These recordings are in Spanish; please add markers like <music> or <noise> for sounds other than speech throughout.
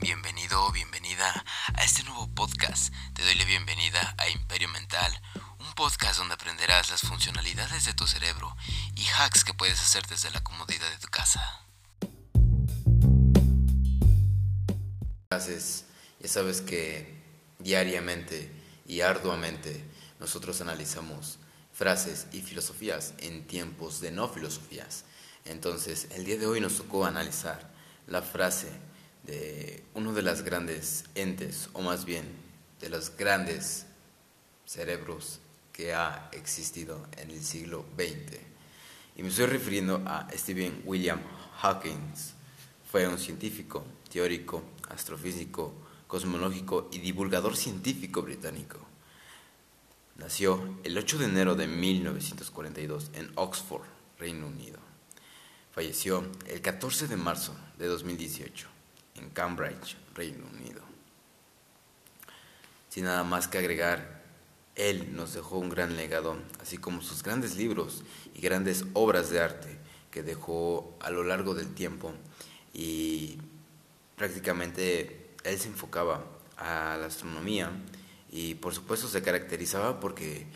Bienvenido o bienvenida a este nuevo podcast. Te doy la bienvenida a Imperio Mental, un podcast donde aprenderás las funcionalidades de tu cerebro y hacks que puedes hacer desde la comodidad de tu casa. Gracias. Ya sabes que diariamente y arduamente nosotros analizamos frases y filosofías en tiempos de no filosofías. Entonces, el día de hoy nos tocó analizar la frase de uno de las grandes entes, o más bien de los grandes cerebros que ha existido en el siglo XX. Y me estoy refiriendo a Stephen William Hawking. Fue un científico, teórico, astrofísico, cosmológico y divulgador científico británico. Nació el 8 de enero de 1942 en Oxford, Reino Unido. Falleció el 14 de marzo de 2018 en Cambridge, Reino Unido. Sin nada más que agregar, él nos dejó un gran legado, así como sus grandes libros y grandes obras de arte que dejó a lo largo del tiempo y prácticamente él se enfocaba a la astronomía y por supuesto se caracterizaba porque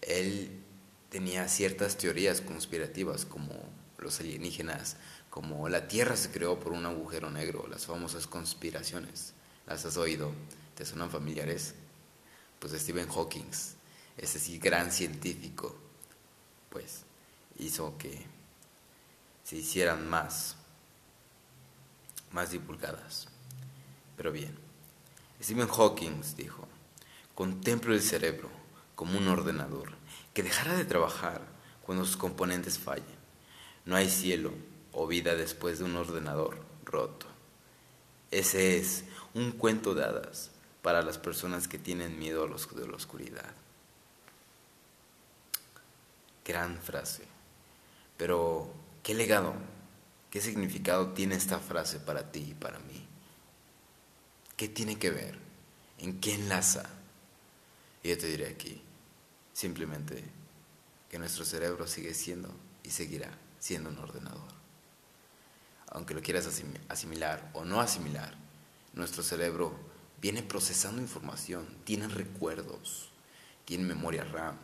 él tenía ciertas teorías conspirativas como los alienígenas, como la Tierra se creó por un agujero negro, las famosas conspiraciones. ¿Las has oído? ¿Te suenan familiares? Pues Stephen Hawking, ese sí gran científico, pues hizo que se hicieran más, más divulgadas. Pero bien, Stephen Hawking dijo, contemplo el cerebro como un ordenador que dejará de trabajar cuando sus componentes fallen. No hay cielo, o vida después de un ordenador roto. Ese es un cuento de hadas para las personas que tienen miedo a los de la oscuridad. Gran frase. Pero, ¿qué legado, qué significado tiene esta frase para ti y para mí? ¿Qué tiene que ver? ¿En qué enlaza? Y yo te diré aquí, simplemente que nuestro cerebro sigue siendo y seguirá siendo un ordenador aunque lo quieras asimilar o no asimilar, nuestro cerebro viene procesando información, tiene recuerdos, tiene memoria RAM,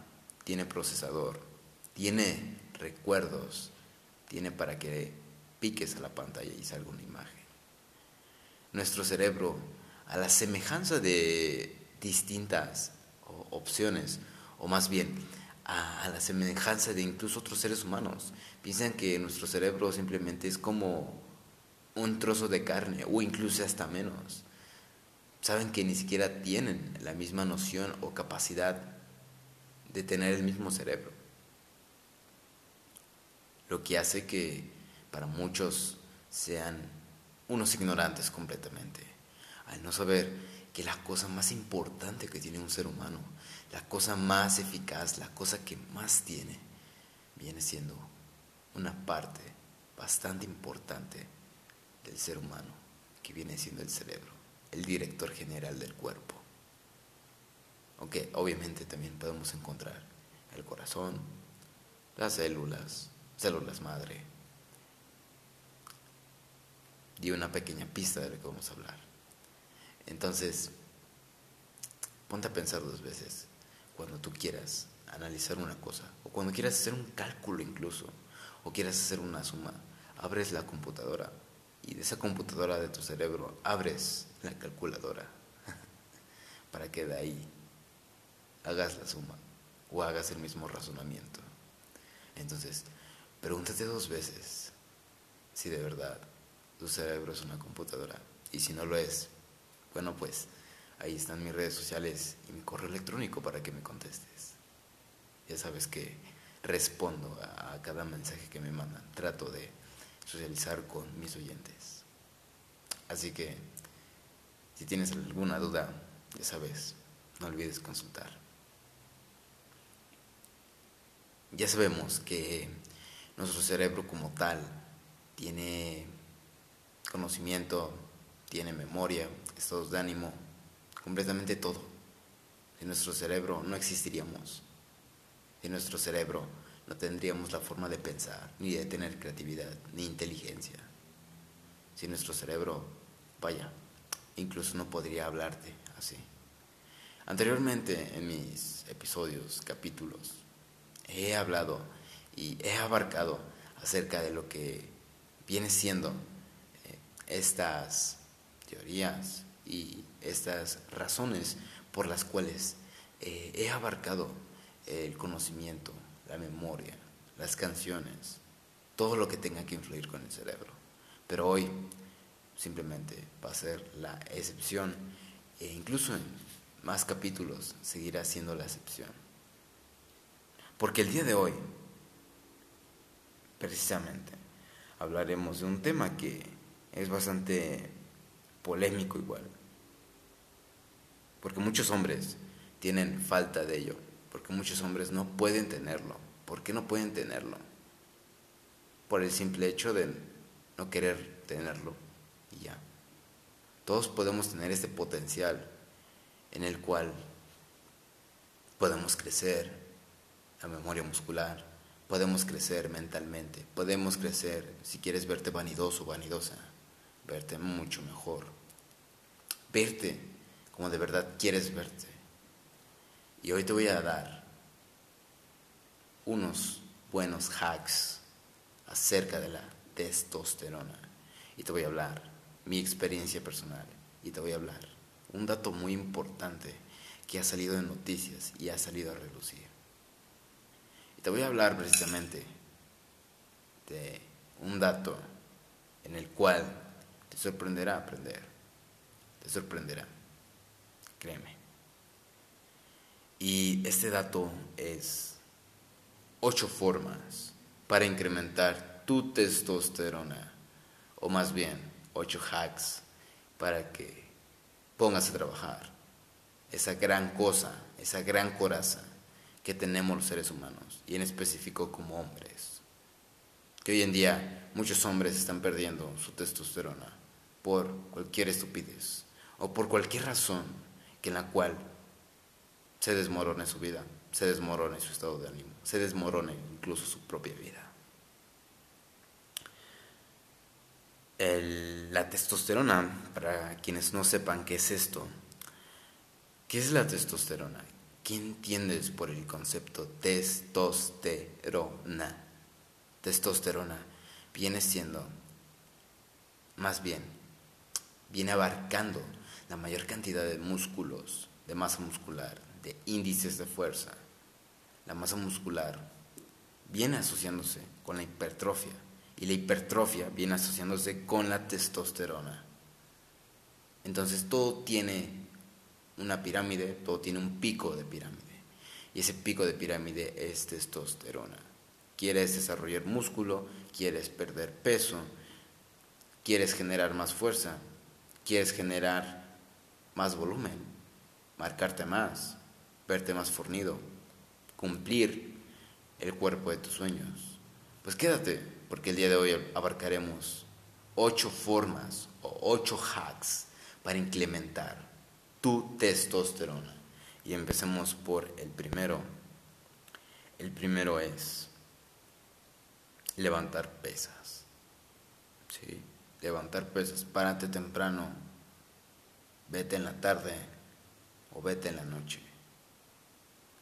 tiene procesador, tiene recuerdos, tiene para que piques a la pantalla y salga una imagen. Nuestro cerebro, a la semejanza de distintas opciones, o más bien a, la semejanza de incluso otros seres humanos. Piensan que nuestro cerebro simplemente es como un trozo de carne o incluso hasta menos. Saben que ni siquiera tienen la misma noción o capacidad de tener el mismo cerebro. Lo que hace que para muchos sean unos ignorantes completamente, al no saber que la cosa más importante que tiene un ser humano la cosa más eficaz, la cosa que más tiene, viene siendo una parte bastante importante del ser humano, que viene siendo el cerebro, el director general del cuerpo. Aunque obviamente también podemos encontrar el corazón, las células, células madre. Di una pequeña pista de lo que vamos a hablar. Entonces, ponte a pensar dos veces cuando tú quieras analizar una cosa, o cuando quieras hacer un cálculo incluso, o quieras hacer una suma, abres la computadora y de esa computadora de tu cerebro abres la calculadora <laughs> para que de ahí hagas la suma o hagas el mismo razonamiento. Entonces, pregúntate dos veces si de verdad tu cerebro es una computadora. Y si no lo es, bueno, pues Ahí están mis redes sociales y mi correo electrónico para que me contestes. Ya sabes que respondo a, cada mensaje que me mandan. Trato de socializar con mis oyentes. Así que si tienes alguna duda, ya sabes, no olvides consultar. Ya sabemos que nuestro cerebro como tal tiene conocimiento, tiene memoria, estados de ánimo, completamente todo. Sin nuestro cerebro no existiríamos. Sin nuestro cerebro no tendríamos la forma de pensar, ni de tener creatividad, ni inteligencia. Sin nuestro cerebro, vaya, incluso no podría hablarte así. Anteriormente en mis episodios, capítulos, he hablado y he abarcado acerca de lo que viene siendo eh, estas teorías y estas razones por las cuales eh, he abarcado el conocimiento, la memoria, las canciones, todo lo que tenga que influir con el cerebro. Pero hoy simplemente va a ser la excepción e incluso en más capítulos seguirá siendo la excepción. Porque el día de hoy, precisamente, hablaremos de un tema que es bastante polémico igual. Porque muchos hombres tienen falta de ello. Porque muchos hombres no pueden tenerlo. ¿Por qué no pueden tenerlo? Por el simple hecho de no querer tenerlo y ya. Todos podemos tener este potencial en el cual podemos crecer la memoria muscular, podemos crecer mentalmente, podemos crecer, si quieres verte vanidoso o vanidosa, verte mucho mejor, verte como de verdad quieres verte. Y hoy te voy a dar unos buenos hacks acerca de la testosterona. Y te voy a hablar mi experiencia personal. Y te voy a hablar un dato muy importante que ha salido en noticias y ha salido a relucir. Y te voy a hablar precisamente de un dato en el cual te sorprenderá aprender. Te sorprenderá. Créeme. Y este dato es ocho formas para incrementar tu testosterona. O más bien, ocho hacks para que póngase a trabajar. Esa gran cosa, esa gran coraza que tenemos los seres humanos, y en específico como hombres. Que hoy en día muchos hombres están perdiendo su testosterona por cualquier estupidez o por cualquier razón en la cual se desmorone su vida, se desmorone su estado de ánimo, se desmorone incluso su propia vida. la testosterona, para quienes no sepan qué es esto, ¿qué es la testosterona? ¿Qué entiendes por el concepto testosterona? Testosterona viene siendo, más bien, viene abarcando la mayor cantidad de músculos, de masa muscular, de índices de fuerza. La masa muscular viene asociándose con la hipertrofia y la hipertrofia viene asociándose con la testosterona. Entonces todo tiene una pirámide, todo tiene un pico de pirámide. Y ese pico de pirámide es testosterona. Quieres desarrollar músculo, quieres perder peso, quieres generar más fuerza, quieres generar más volumen, marcarte más, verte más fornido, cumplir el cuerpo de tus sueños. Pues quédate, porque el día de hoy abarcaremos ocho formas o ocho hacks para incrementar tu testosterona. Y empecemos por el primero. El primero es levantar pesas. ¿Sí? Levantar pesas. Párate temprano. Vete en la tarde o vete en la noche.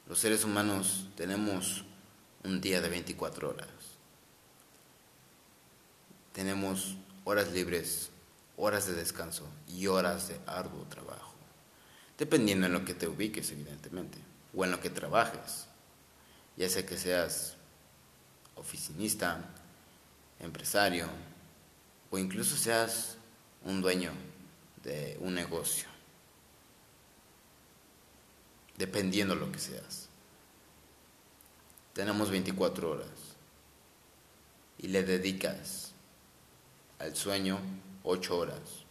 Los seres humanos tenemos un día de 24 horas tenemos horas libres, horas de descanso y horas de arduo trabajo, dependiendo en lo que te ubiques, evidentemente, o en lo que trabajes, ya sea que seas oficinista, empresario, o incluso seas un dueño de un negocio, dependiendo lo que seas. Tenemos 24 horas y le dedicas al sueño ocho horas.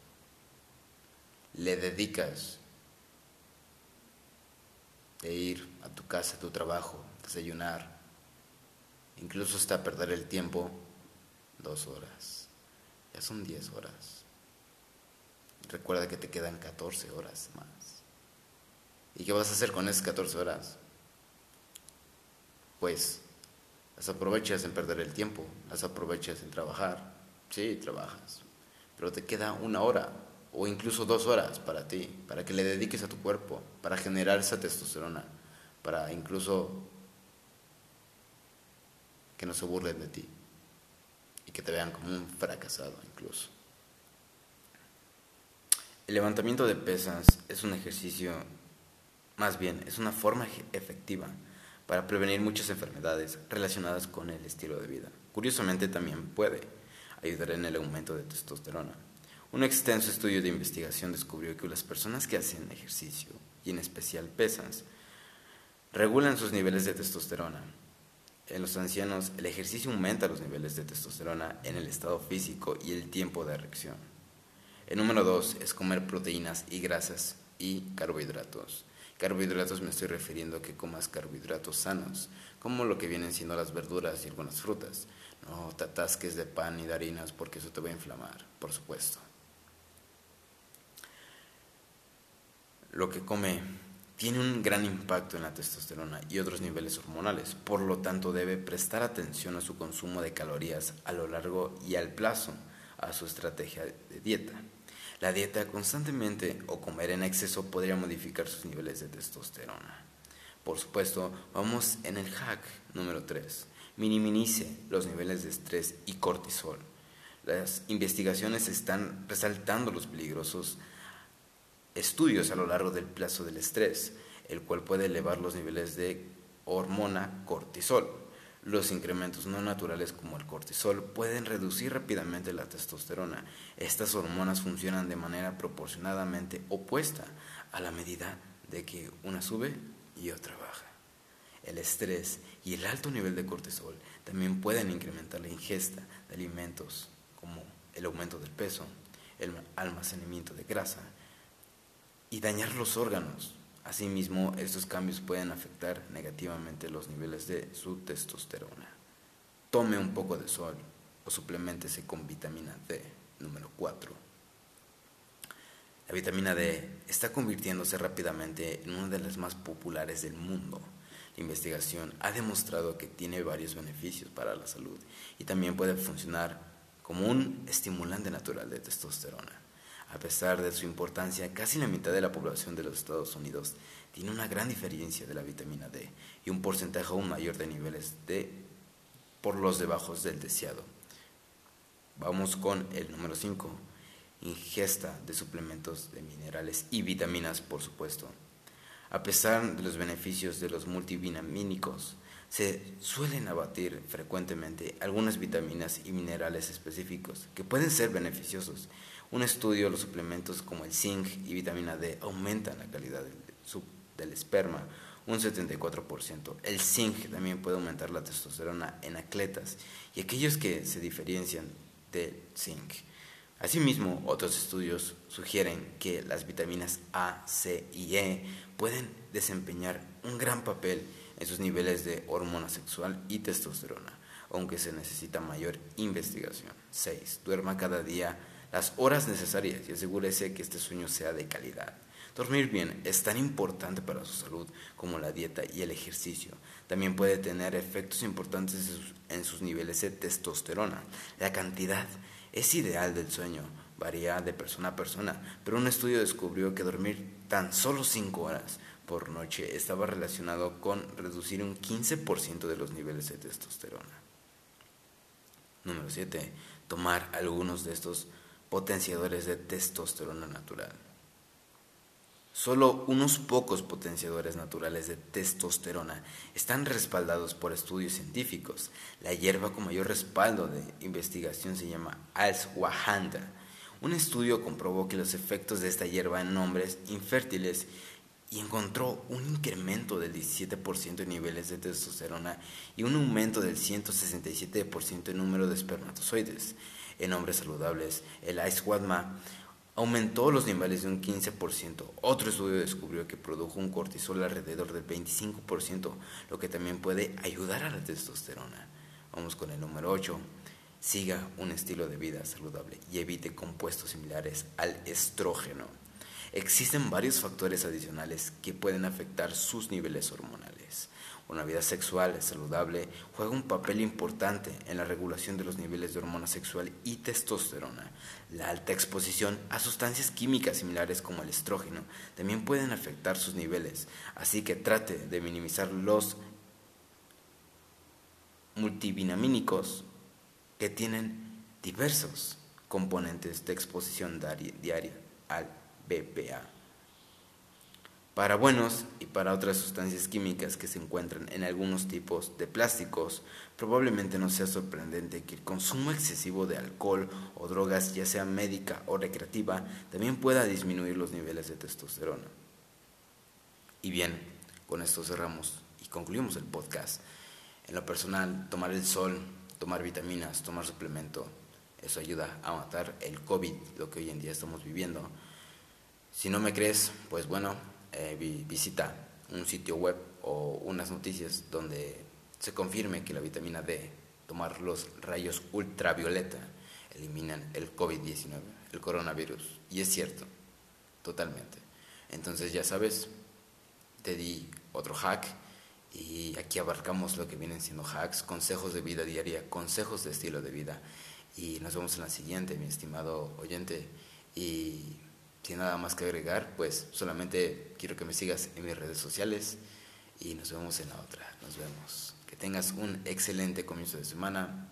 Le dedicas de ir a tu casa, a tu trabajo, desayunar, incluso hasta perder el tiempo, dos horas. Ya son diez horas. Recuerda que te quedan 14 horas más. ¿Y qué vas a hacer con esas 14 horas? Pues las aprovechas en perder el tiempo, las aprovechas en trabajar, Sí, trabajas, pero te queda una hora o incluso dos horas para ti, para que le dediques a tu cuerpo, para generar esa testosterona, para incluso que no se burlen de ti y que te vean como un fracasado incluso. El levantamiento de pesas es un ejercicio, más bien, es una forma efectiva para prevenir muchas enfermedades relacionadas con el estilo de vida. Curiosamente también puede ayudar en el aumento de testosterona. Un extenso estudio de investigación descubrió que las personas que hacen ejercicio, y en especial pesas, regulan sus niveles de testosterona. En los ancianos, el ejercicio aumenta los niveles de testosterona en el estado físico y el tiempo de erección. El número dos es comer proteínas y grasas y carbohidratos. Carbohidratos me estoy refiriendo a que comas carbohidratos sanos, como lo que vienen siendo las verduras y algunas frutas. No te atasques de pan y de harinas porque eso te va a inflamar, por supuesto. Lo que come tiene un gran impacto en la testosterona y otros niveles hormonales, por lo tanto debe prestar atención a su consumo de calorías a lo largo y al plazo, a su estrategia de dieta. La dieta constantemente o comer en exceso podría modificar sus niveles de testosterona. Por supuesto, vamos en el hack número 3. Minimice los niveles de estrés y cortisol. Las investigaciones están resaltando los peligrosos estudios a lo largo del plazo del estrés, el cual puede elevar los niveles de hormona cortisol. Los incrementos no naturales como el cortisol pueden reducir rápidamente la testosterona. Estas hormonas funcionan de manera proporcionadamente opuesta a la medida de que una sube y otra baja. El estrés y el alto nivel de cortisol también pueden incrementar la ingesta de alimentos como el aumento del peso, el almacenamiento de grasa y dañar los órganos, Asimismo, estos cambios pueden afectar negativamente los niveles de su testosterona. Tome un poco de sol o suplementese con vitamina D, número 4. La vitamina D está convirtiéndose rápidamente en una de las más populares del mundo. La investigación ha demostrado que tiene varios beneficios para la salud y también puede funcionar como un estimulante natural de testosterona. A pesar de su importancia, casi la mitad de la población de los Estados Unidos tiene una gran diferencia de la vitamina D y un porcentaje aún mayor de niveles de por los debajos del deseado. Vamos con el número 5. Ingesta de suplementos de minerales y vitaminas, por supuesto. A pesar de los beneficios de los multivitamínicos, se suelen abatir frecuentemente algunas vitaminas y minerales específicos que pueden ser beneficiosos un estudio, los suplementos como el zinc y vitamina D aumentan la calidad del, esperma un 74%. El zinc también puede aumentar la testosterona en atletas y aquellos que se diferencian del zinc. Asimismo, otros estudios sugieren que las vitaminas A, C y E pueden desempeñar un gran papel en sus niveles de hormona sexual y testosterona, aunque se necesita mayor investigación. 6. Duerma cada día las horas necesarias y asegúrese que este sueño sea de calidad. Dormir bien es tan importante para su salud como la dieta y el ejercicio. También puede tener efectos importantes en sus niveles de testosterona. La cantidad es ideal del sueño, varía de persona a persona, pero un estudio descubrió que dormir tan solo 5 horas por noche estaba relacionado con reducir un 15% de los niveles de testosterona. Número 7. Tomar algunos de estos potenciadores de testosterona natural. Solo unos pocos potenciadores naturales de testosterona están respaldados por estudios científicos. La hierba con mayor respaldo de investigación se llama Alswahanda. Un estudio comprobó que los efectos de esta hierba en hombres infértiles y encontró un incremento del 17% en niveles de testosterona y un aumento del 167% en número de espermatozoides en hombres saludables. El Icewadma aumentó los niveles de un 15%. Otro estudio descubrió que produjo un cortisol alrededor del 25%, lo que también puede ayudar a la testosterona. Vamos con el número 8. Siga un estilo de vida saludable y evite compuestos similares al estrógeno. Existen varios factores adicionales que pueden afectar sus niveles hormonales. Una vida sexual saludable juega un papel importante en la regulación de los niveles de hormona sexual y testosterona. La alta exposición a sustancias químicas similares como el estrógeno también pueden afectar sus niveles, así que trate de minimizar los multivitamínicos que tienen diversos componentes de exposición diaria al BPA para buenos y para otras sustancias químicas que se encuentran en algunos tipos de plásticos, probablemente no sea sorprendente que el consumo excesivo de alcohol o drogas, ya sea médica o recreativa, también pueda disminuir los niveles de testosterona. Y bien, con esto cerramos y concluimos el podcast. En lo personal, tomar el sol, tomar vitaminas, tomar suplemento, eso ayuda a matar el COVID, lo que hoy en día estamos viviendo. Si no me crees, pues bueno, eh, visita un sitio web o unas noticias donde se confirme que la vitamina D, tomar los rayos ultravioleta, eliminan el COVID-19, el coronavirus. Y es cierto, totalmente. Entonces ya sabes, te di otro hack y aquí abarcamos lo que vienen siendo hacks, consejos de vida diaria, consejos de estilo de vida. Y nos vemos en la siguiente, mi estimado oyente. Y sin nada más que agregar, pues solamente quiero que me sigas en mis redes sociales y nos vemos en la otra. Nos vemos. Que tengas un excelente comienzo de semana,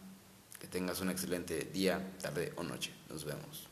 que tengas un excelente día, tarde o noche. Nos vemos.